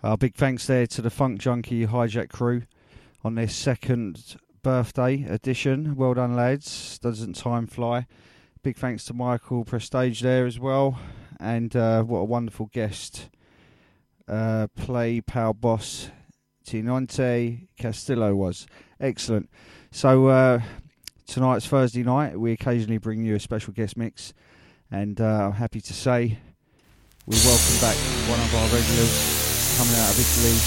Uh, big thanks there to the Funk Junkie Hijack crew on their second birthday edition. Well done, lads. Doesn't time fly? Big thanks to Michael Prestage there as well. And uh, what a wonderful guest. Uh, play Pal Boss Tinonte Castillo was. Excellent. So uh, tonight's Thursday night. We occasionally bring you a special guest mix. And uh, I'm happy to say we welcome back one of our regulars coming out of Italy,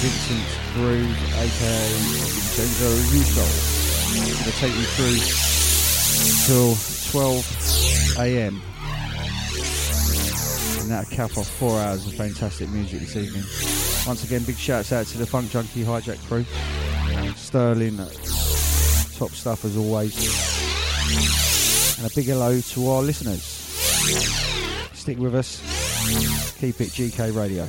Vincent Groove, aka Vincenzo Russo. Going to take you through till 12 a.m. And that'll cap off four hours of fantastic music this evening. Once again, big shouts out to the Funk Junkie Hijack crew. Sterling, top stuff as always. And a big hello to our listeners. Stick with us. Keep it GK Radio.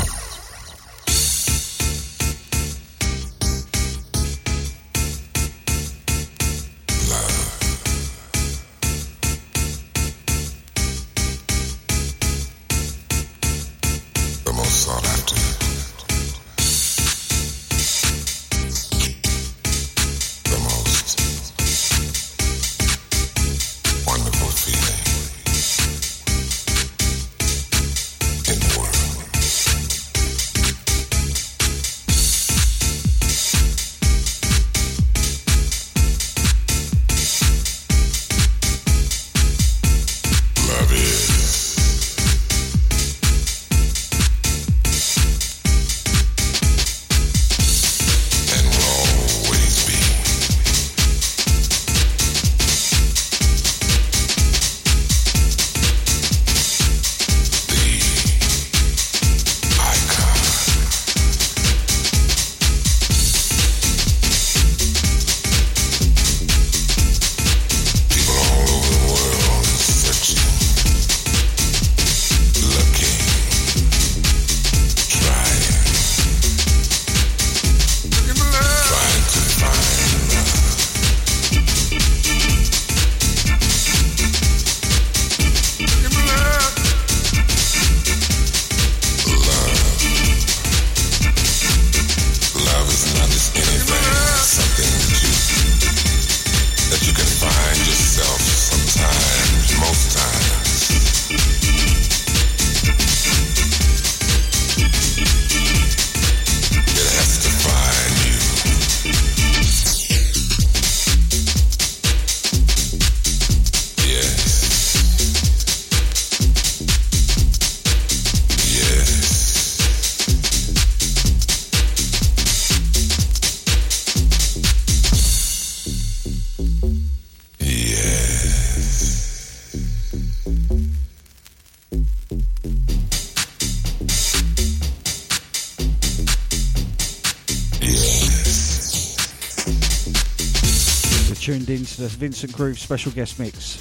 tuned in to the Vincent Groove special guest mix.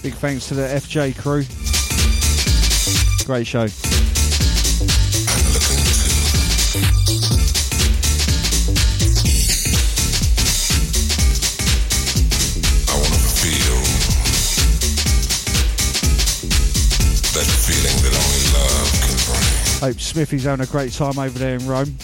Big thanks to the FJ crew. Great show. Hope Smithy's having a great time over there in Rome.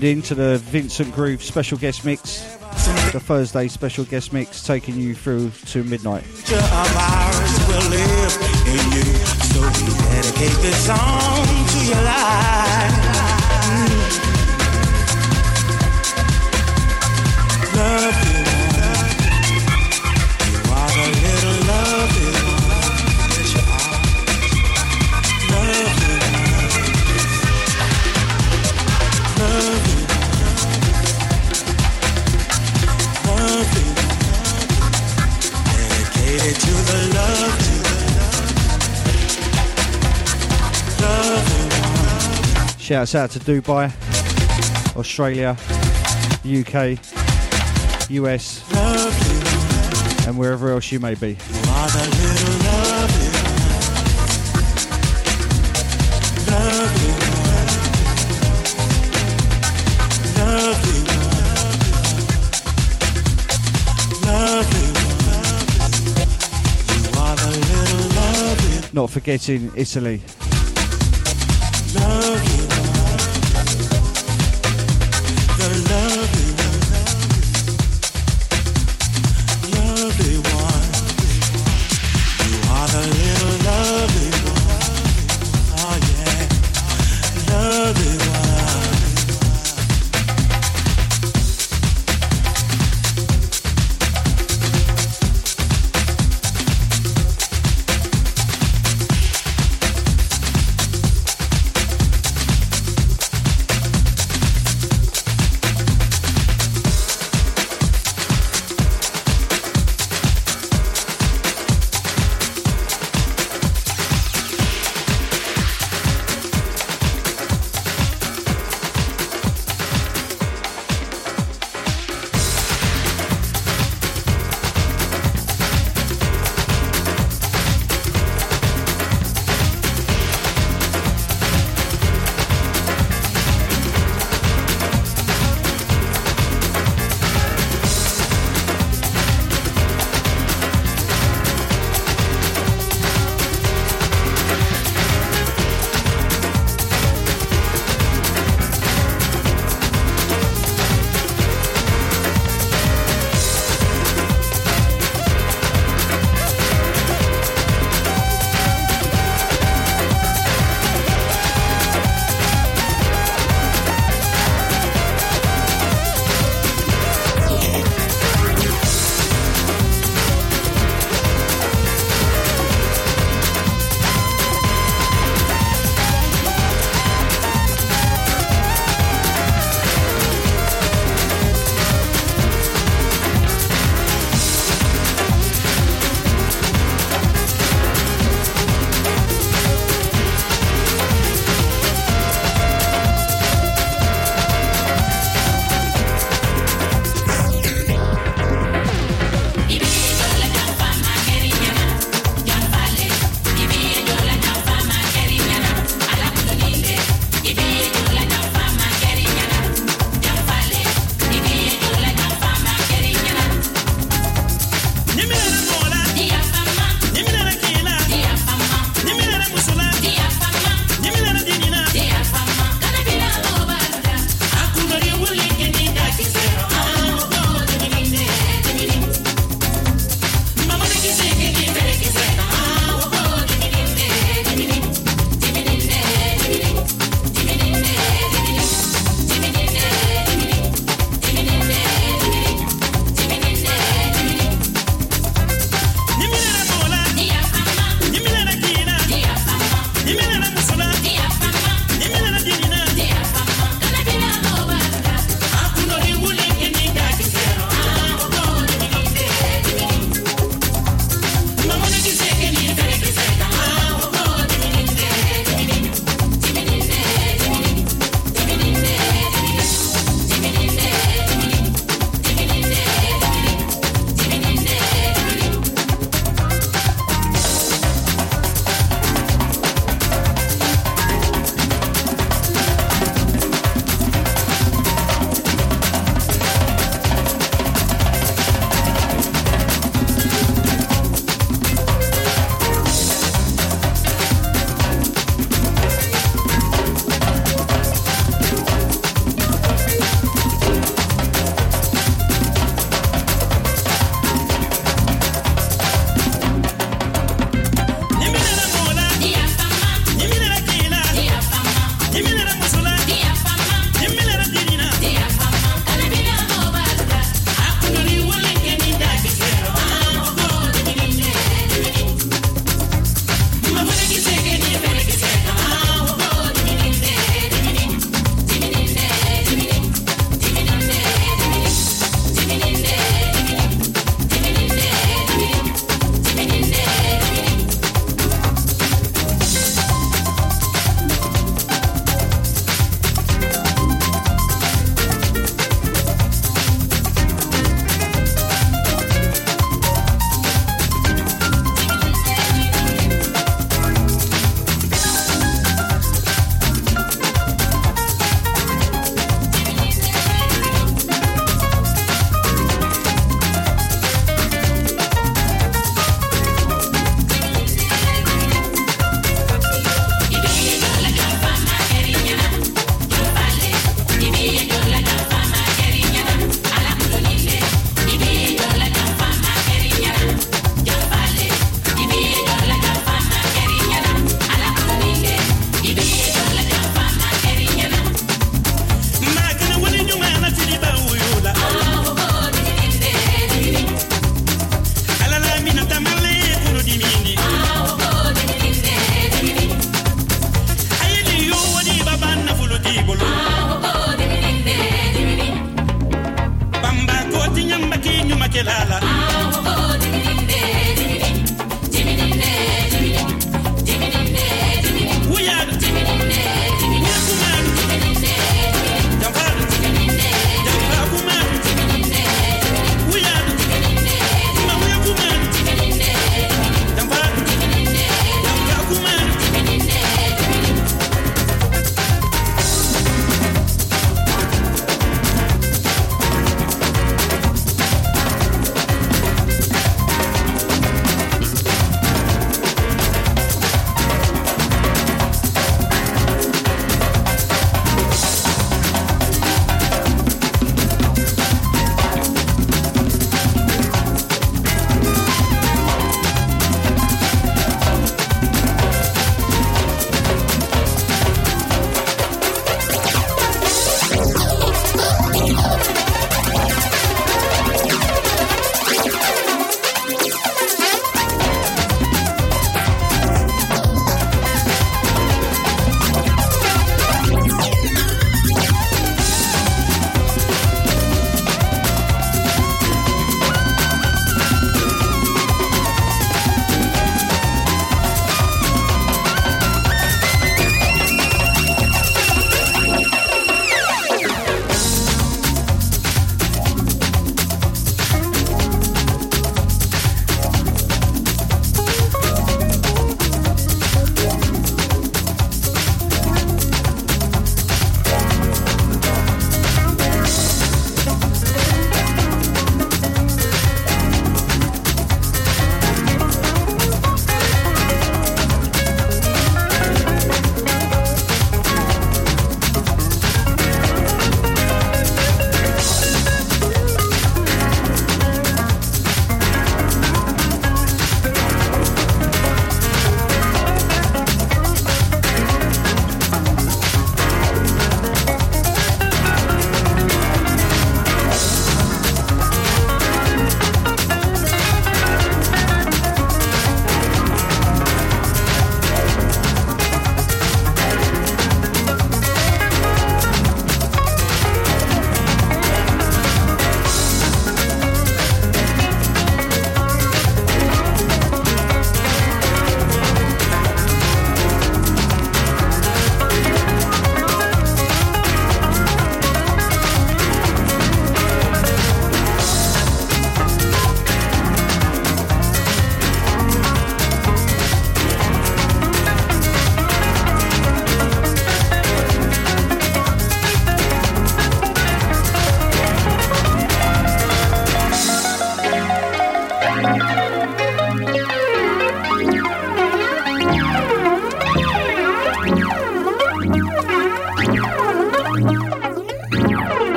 Tuned in to the Vincent Groove special guest mix, the Thursday special guest mix, taking you through to midnight. Love Shouts out to Dubai, Australia, UK, US, and wherever else you may be. Not forgetting Italy.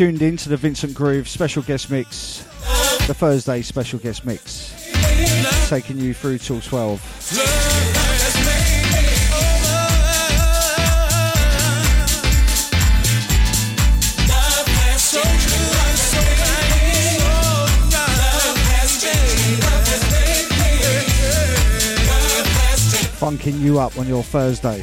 tuned in to the Vincent Groove special guest mix, the Thursday special guest mix, taking you through till 12. funking you up on your Thursday.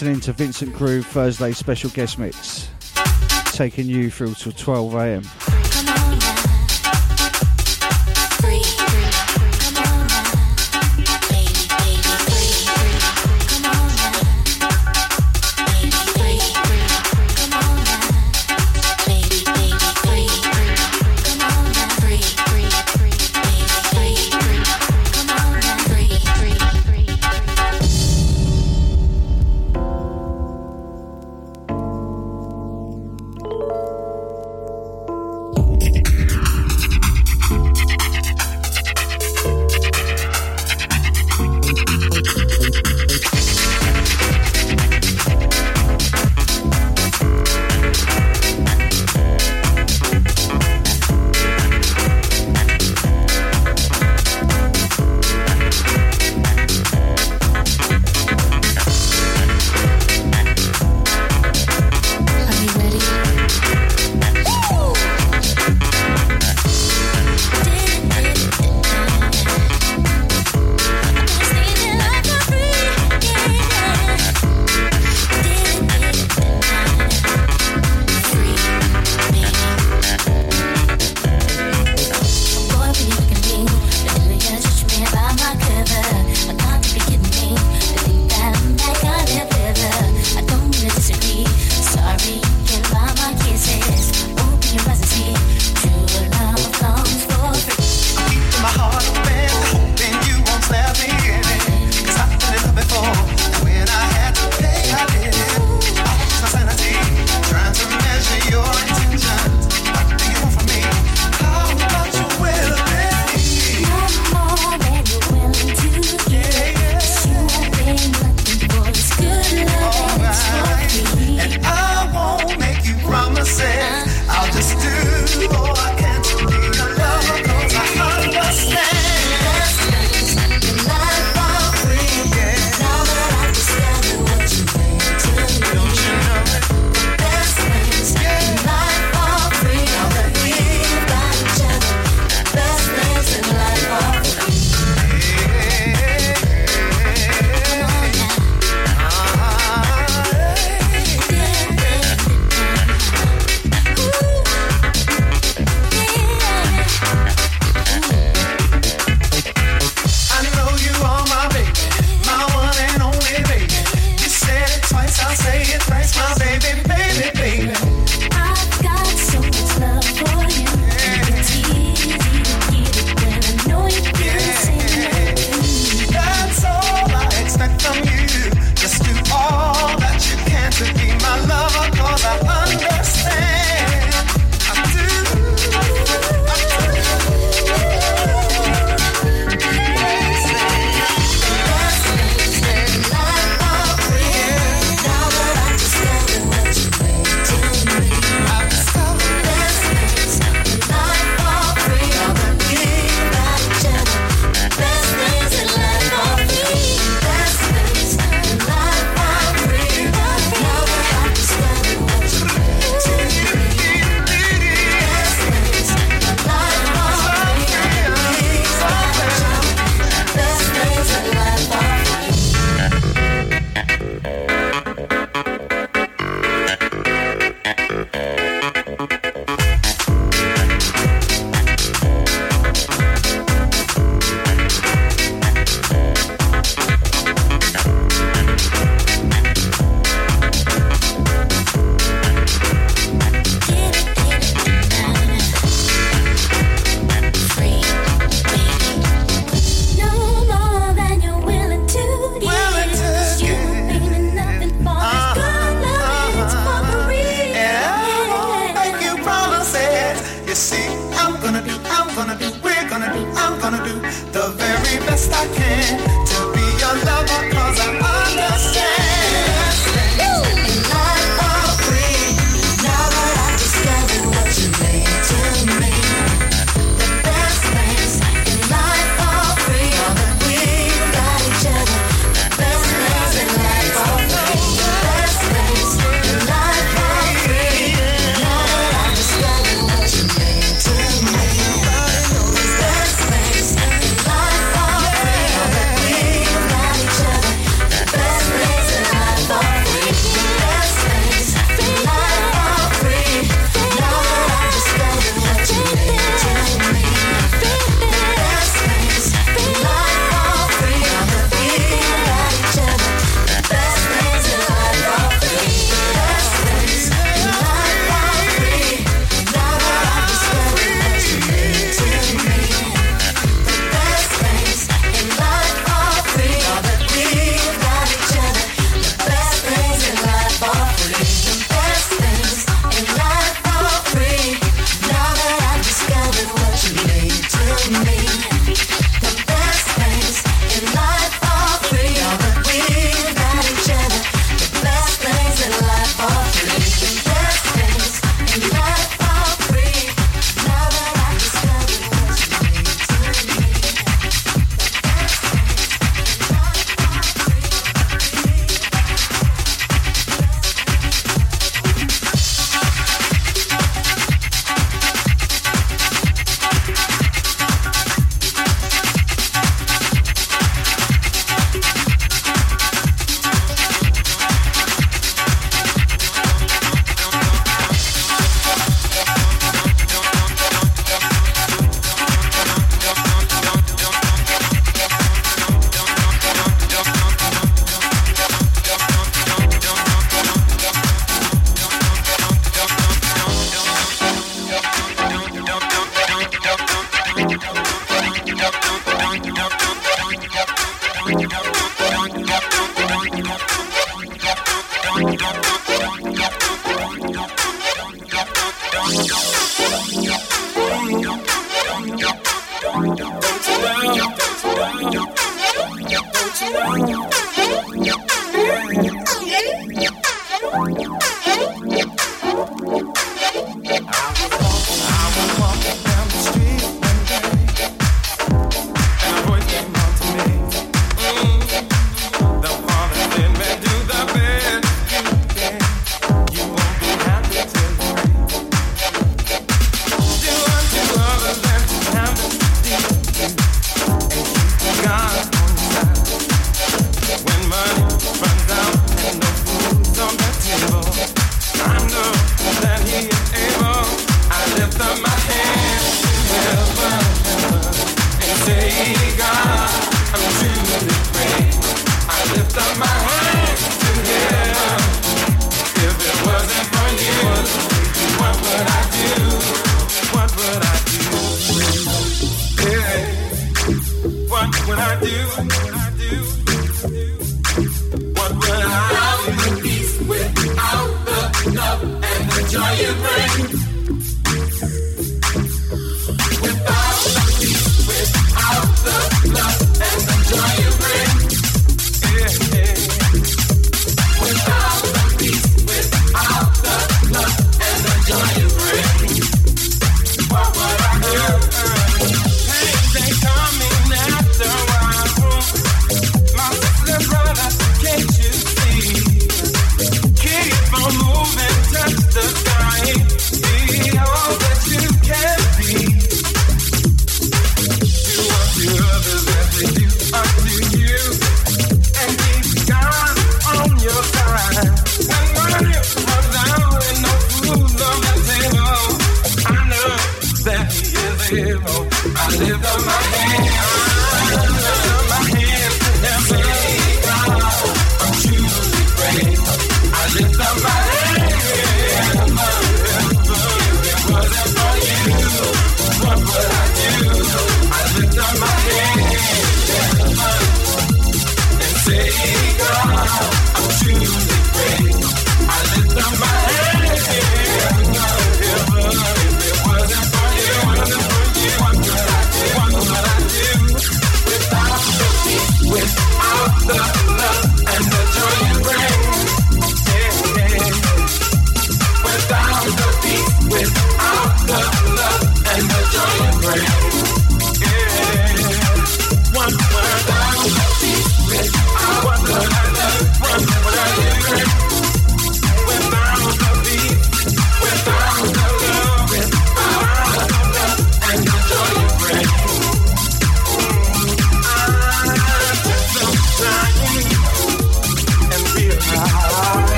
Listening to Vincent Groove Thursday special guest mix, taking you through till 12 a.m.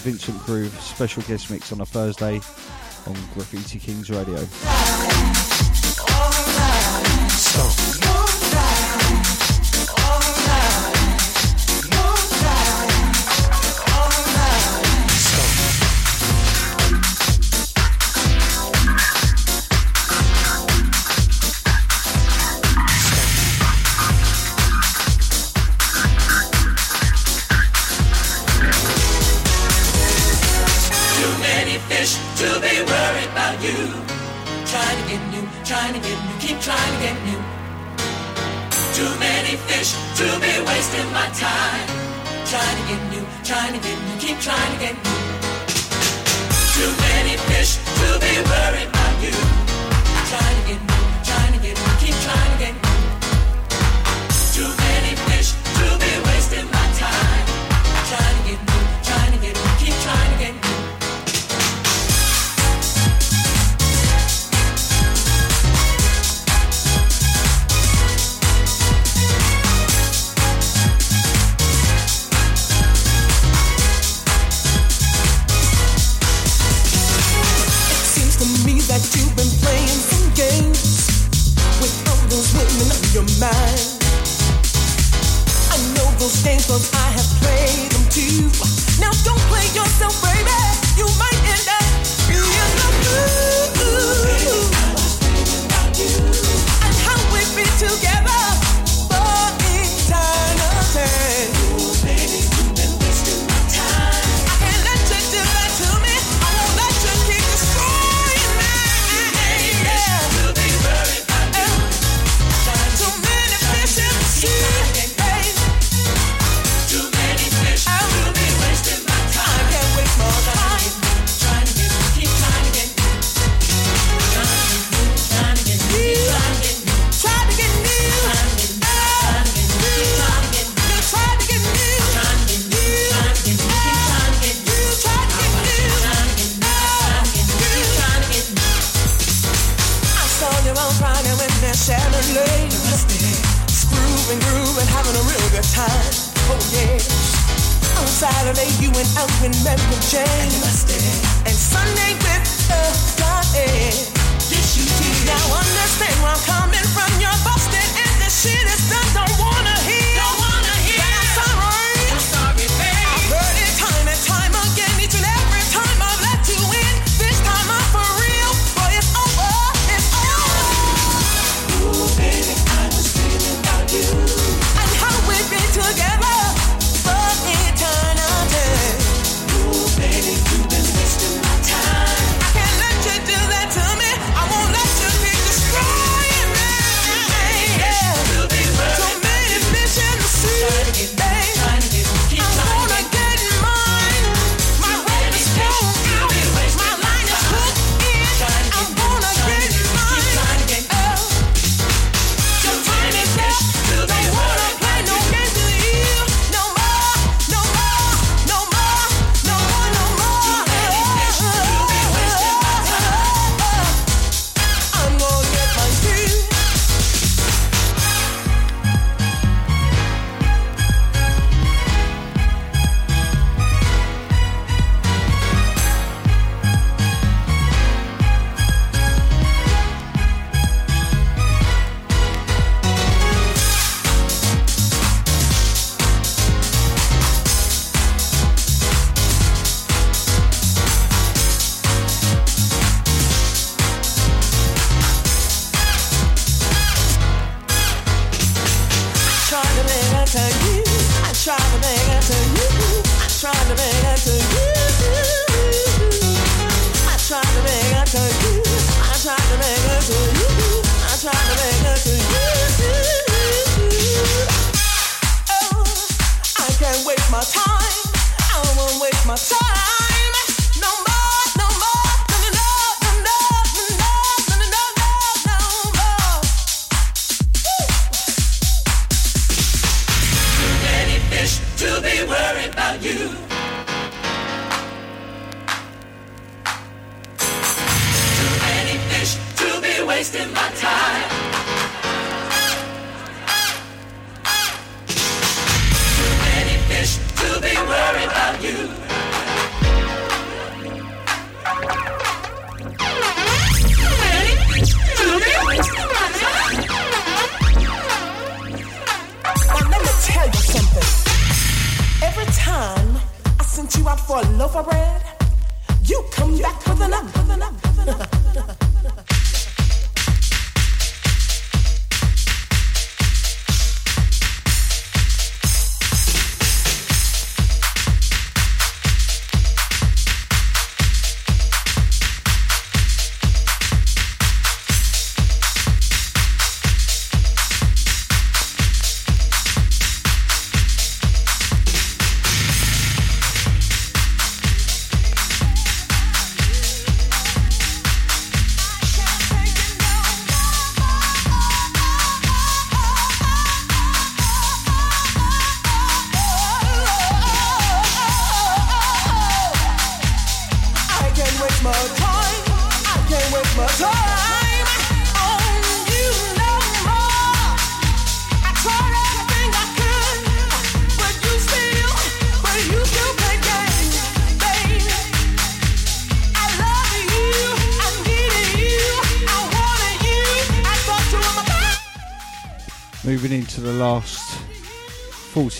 Vincent Groove special guest mix on a Thursday on Graffiti Kings Radio.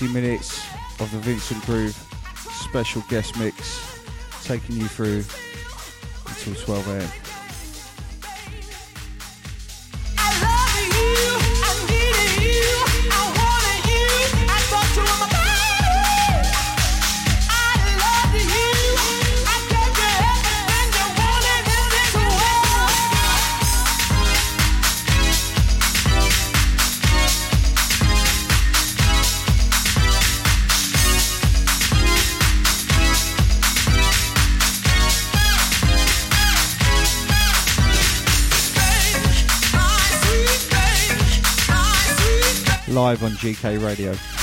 90 minutes of the Vincent Groove special guest mix, taking you through until 12 a.m. live on GK Radio.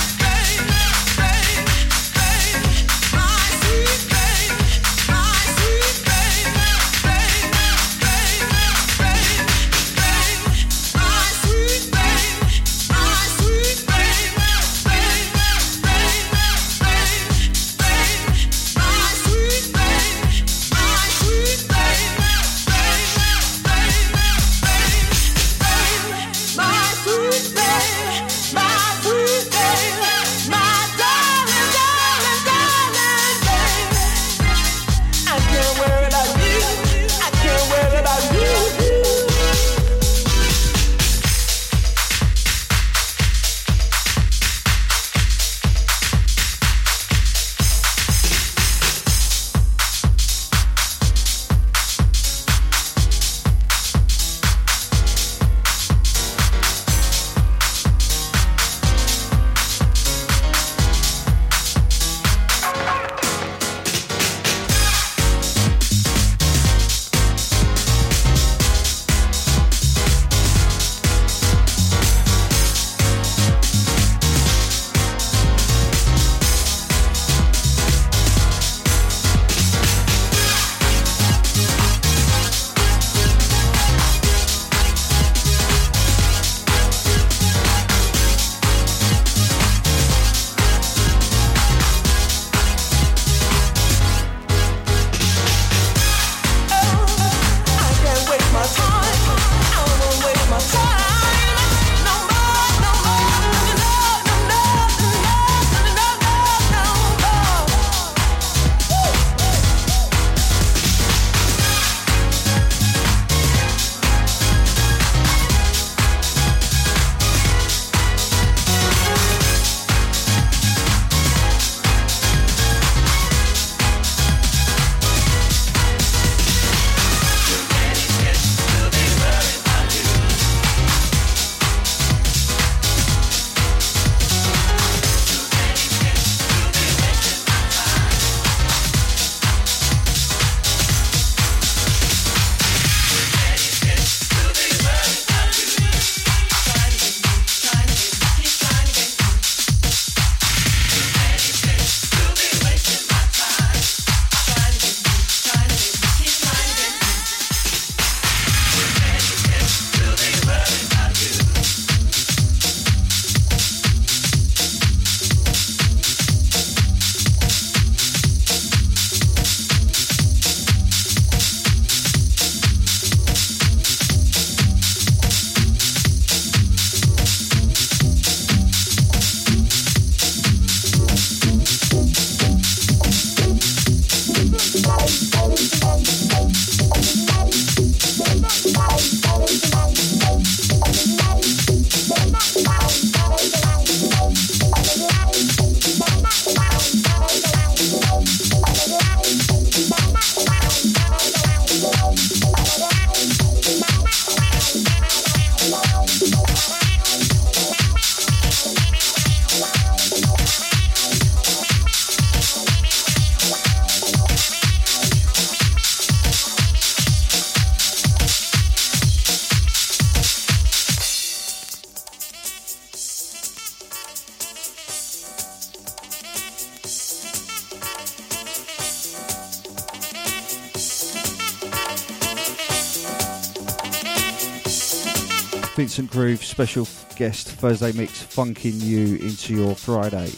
Groove special guest Thursday mix, funking you into your Friday.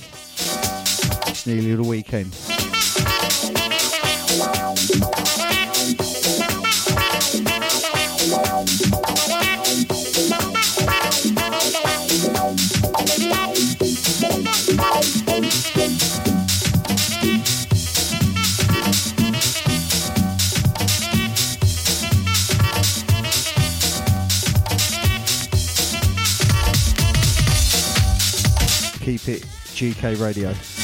It's nearly the weekend. GK Radio.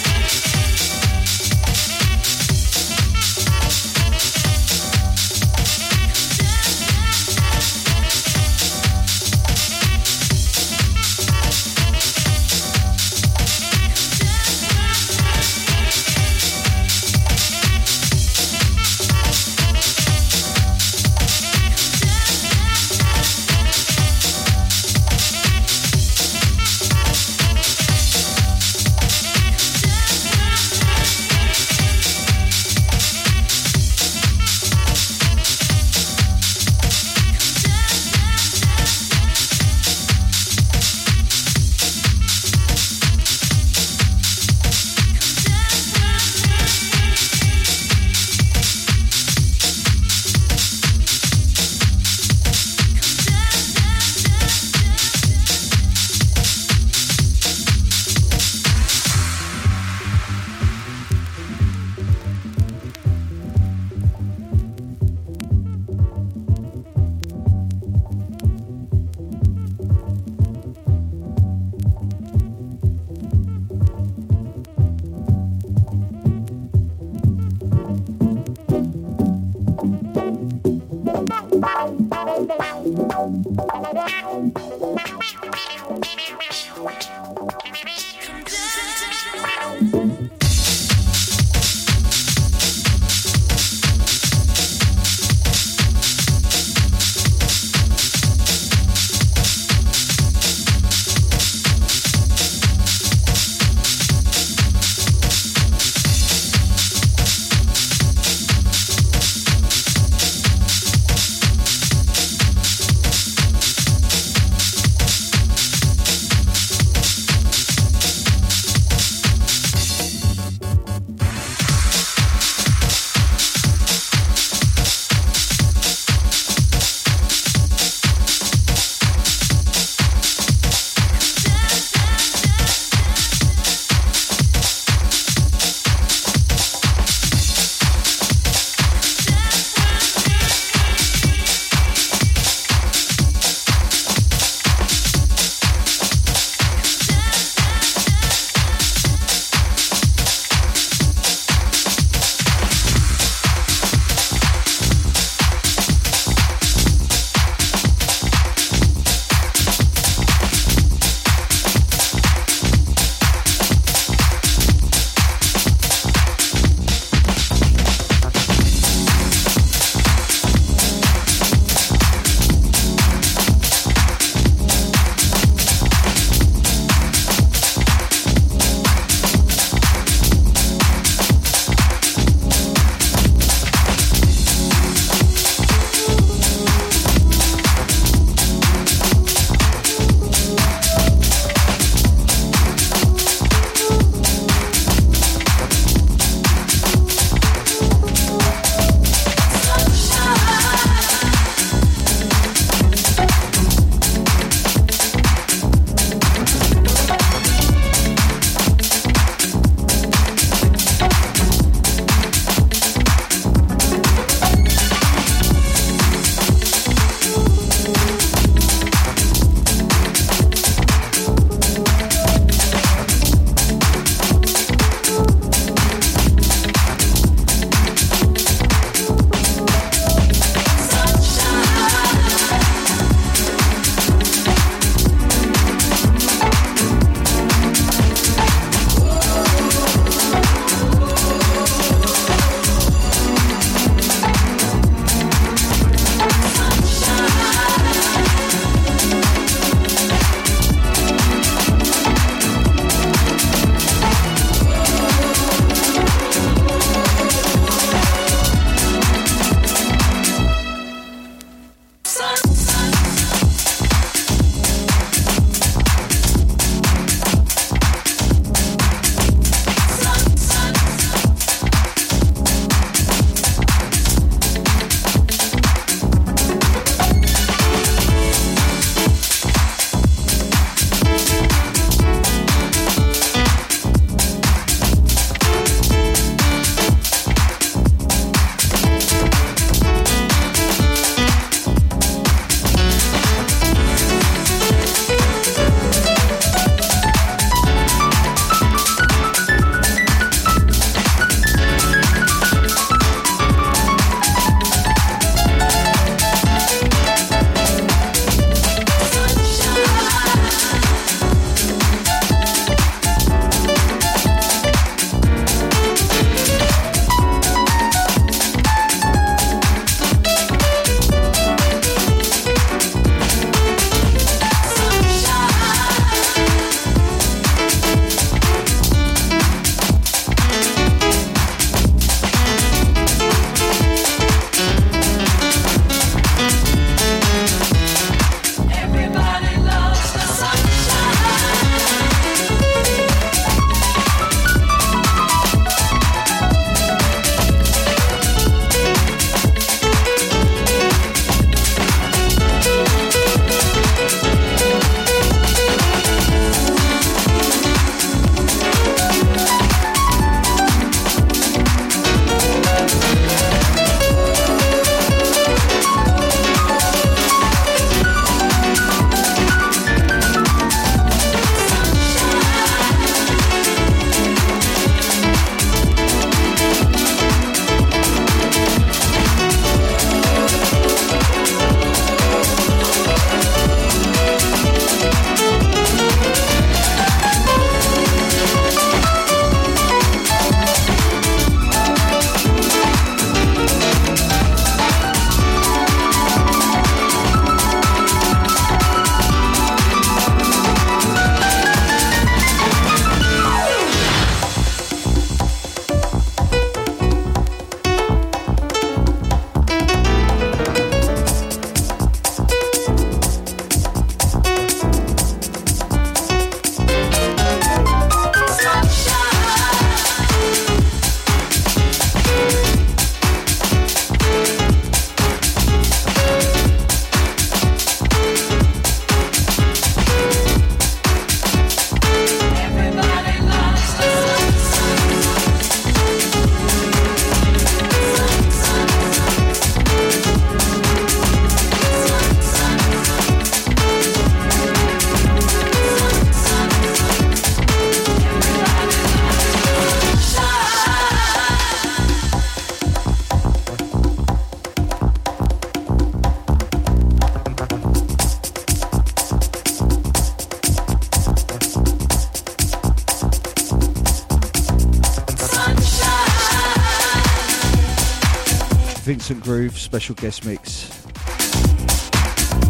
Special guest mix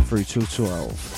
through till 12.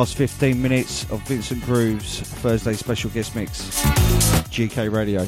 Last 15 minutes of Vincent Groove's Thursday special guest mix. GK Radio.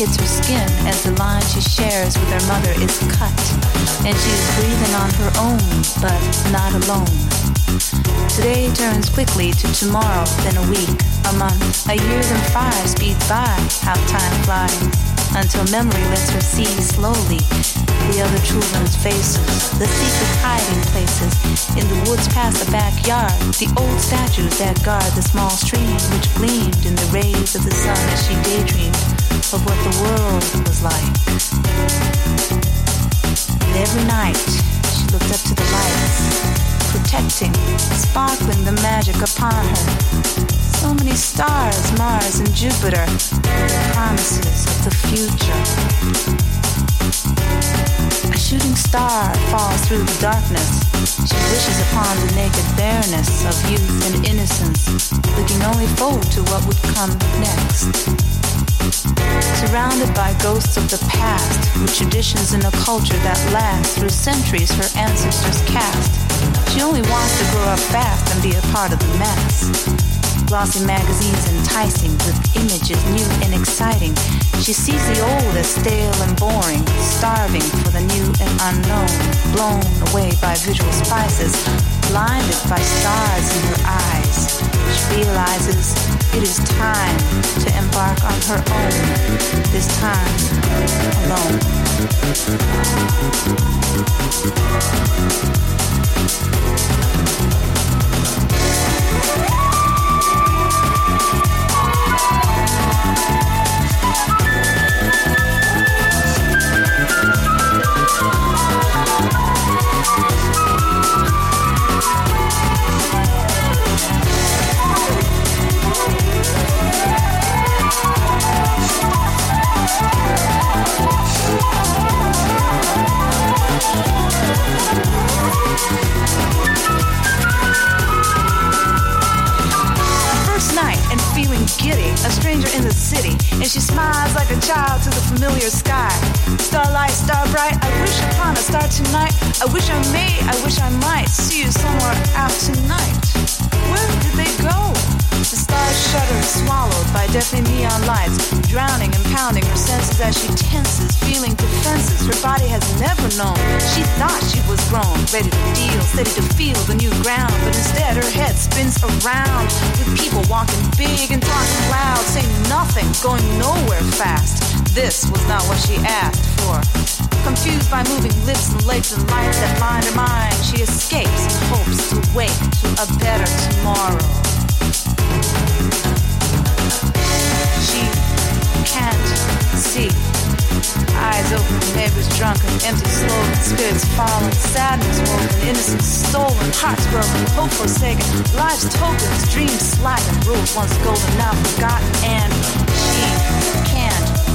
Hits her skin as the line she shares with her mother is cut. And she is breathing on her own, but not alone. Today turns quickly to tomorrow, then a week, a month, a year, then five speed by. How time flies until memory lets her see slowly the other children's faces, the secret hiding places in the woods past the backyard, the old statues that guard the small stream which gleamed in the rays of the sun as she daydreamed of what the world was like. And every night she looked up to the lights, protecting, sparkling the magic upon her. So many stars, Mars and Jupiter, the promises of the future. A shooting star falls through the darkness. She wishes upon the naked bareness of youth and innocence, looking only forward to what would come next. Surrounded by ghosts of the past, with traditions and a culture that lasts through centuries her ancestors cast. She only wants to grow up fast and be a part of the mess. Glossy magazines enticing with images new and exciting. She sees the old as stale and boring, starving for the new and unknown, blown away by visual spices, blinded by stars in her eyes. She realizes it is time to embark on her own, this time alone. A stranger in the city, and she smiles like a child to the familiar sky. Starlight, star bright, I wish upon a star tonight. I wish I may, I wish I might see you somewhere out tonight. Where did they go? The stars shudder, swallowed by deafening neon lights, drowning and pounding her senses as she tenses, feeling defenses her body has never known. She thought she was grown, ready to deal, steady to feel the new ground, but instead her head spins around with people walking big and talking loud, saying nothing, going nowhere fast. This was not what she asked for. Confused by moving lips and legs and lights that blind her mind, she escapes and hopes to wake to a better tomorrow. She can't see. Eyes open, neighbors drunken, empty, slow, spirits falling, sadness woven, innocence stolen, hearts broken, hope forsaken, life's tokens, dreams slackened, rules once golden, now forgotten, and she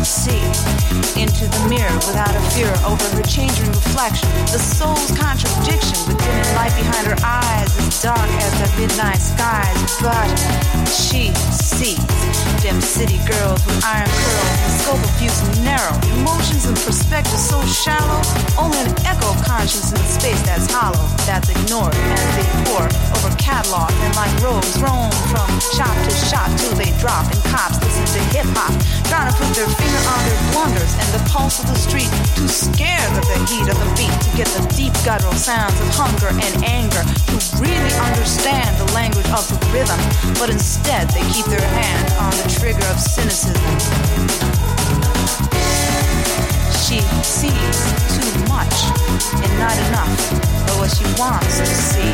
see into the mirror without a fear over her changing reflection. The soul's contradiction with dimming light behind her eyes as dark as the midnight skies. But she sees dim city girls with iron curls, the scope of views narrow, emotions and perspectives so shallow. Only an echo of conscience in space that's hollow, that's ignored as they pour over catalog and like rogues roam from shop to shop till they drop and cops listen to hip hop, trying to put their finger on their blunders and the pulse of the street, too scared of the heat of the beat to get the deep guttural sounds of hunger and anger, to really understand the language of the rhythm, but instead they keep their hand on the trigger of cynicism. She sees too much and not enough of what she wants to see.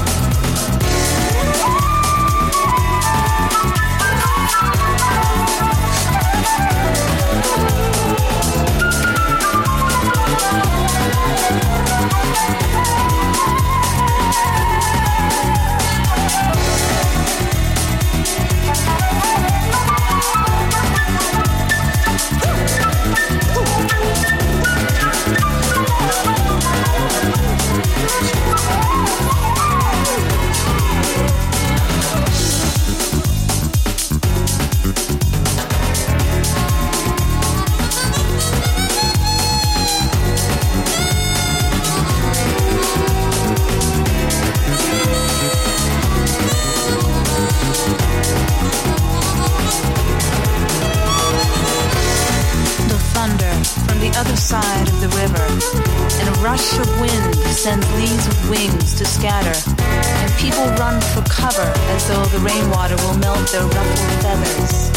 wings to scatter, and people run for cover as though the rainwater will melt their ruffled feathers.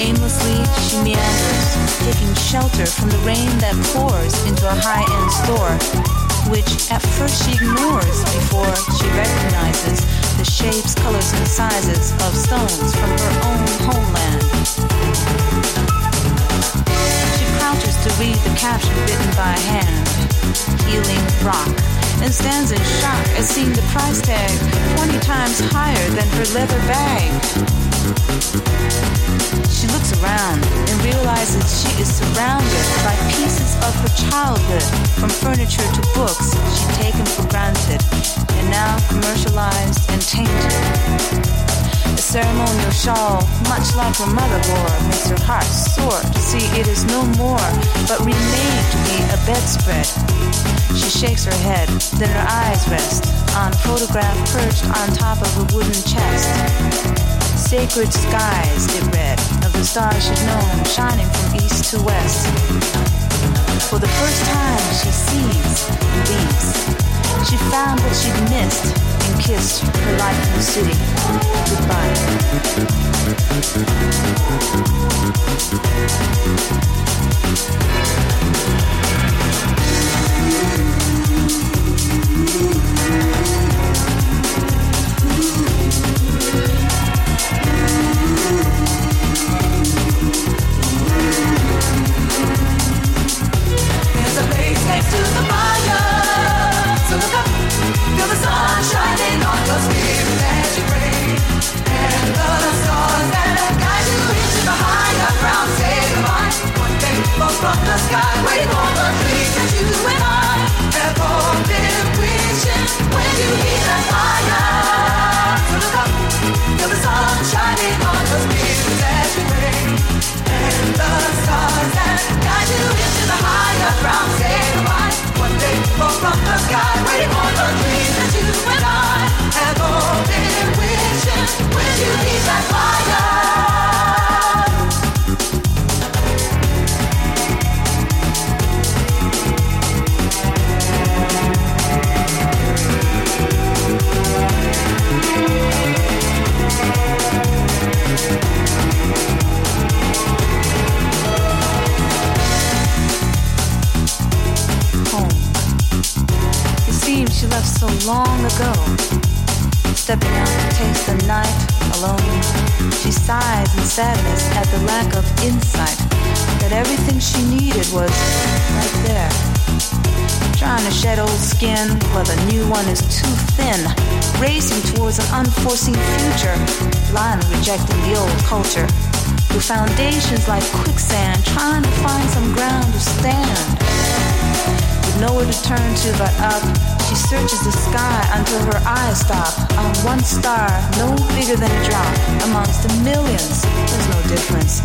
Aimlessly, she meanders, taking shelter from the rain that pours into a high-end store, which at first she ignores before she recognizes the shapes, colors, and sizes of stones from her own homeland. She crouches to read the caption written by hand, Healing Rock, and stands in shock at seeing the price tag 20 times higher than her leather bag. She looks around and realizes she is surrounded by pieces of her childhood, from furniture to books she'd taken for granted, and now commercialized and tainted. A ceremonial shawl, much like her mother wore, makes her heart sore to see it is no more, but remade to be a bedspread. She shakes her head, then her eyes rest on photograph perched on top of a wooden chest. Sacred skies, it read, of the stars she'd known shining from east to west. For the first time, she sees and leaves. She found what she'd missed and kissed her life in the city goodbye. There's a place next to the fire. Feel from the sky, waiting the that you and I have all been wishing. When you that fire, the sun on spirit as you pray. And the stars that guide you into the higher ground say. One day fall from the sky, waiting the that you and I have all been wishing. When you that fire. Sadness at the lack of insight. That everything she needed was right there. Trying to shed old skin while the new one is too thin. Racing towards an unforeseen future, blindly rejecting the old culture. With foundations like quicksand, trying to find some ground to stand. With nowhere to turn to but up, she searches the sky until her eyes stop on one star, no bigger than a drop. Amongst the millions, there's no difference.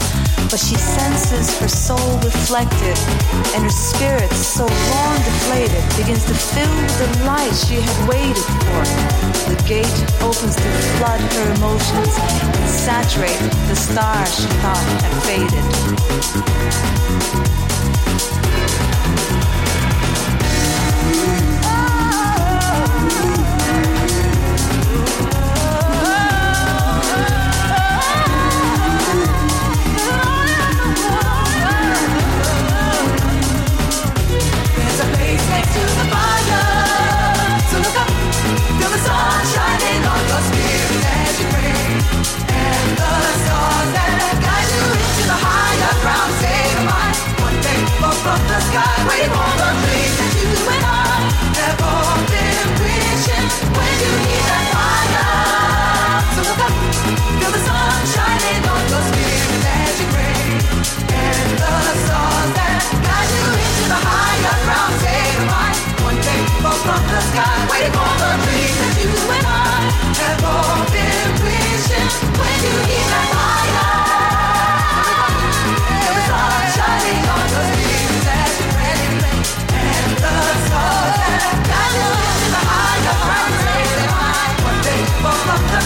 But she senses her soul reflected, and her spirit, so long deflated, begins to fill with the light she had waited for. The gate opens to flood her emotions and saturate the star she thought had faded. Sky, waiting for the place that you and I have all been wishing. When you need that fire, so look up, feel the sun shining on your. And the stars that guide you into the higher goodbye. One day, fall from the sky, waiting for the that you and I have been wishing. When you that fire,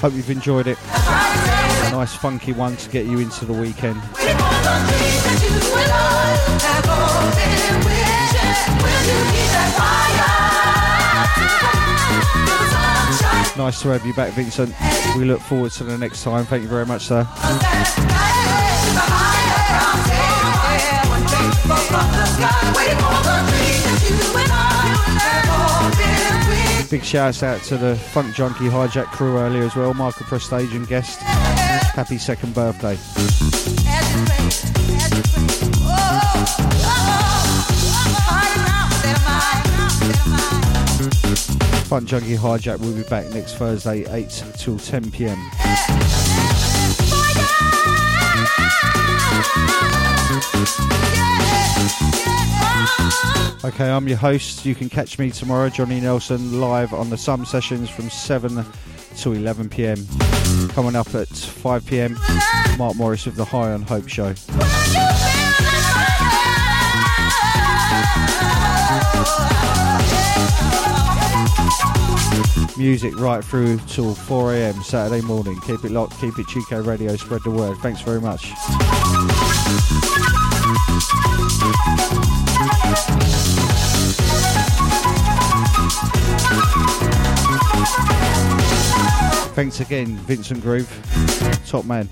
Hope you've enjoyed it. A nice funky one to get you into the weekend. Nice to have you back, Vincent. We look forward to the next time. Thank you very much, sir. Big shouts out to the Funk Junkie Hijack crew earlier as well, Michael Prestage and guest. Happy second birthday. Funk Junkie Hijack will be back next Thursday, 8 till 10 pm. Okay, I'm your host. You can catch me tomorrow, Johnny Nelson, live on the Sum Sessions from 7 to 11 pm. Coming up at 5 pm, Mark Morris of the High on Hope show. Music right through till 4 am Saturday morning. Keep it locked, keep it GK Radio, spread the word. Thanks very much. Thanks again, Vincent Groove. Top man.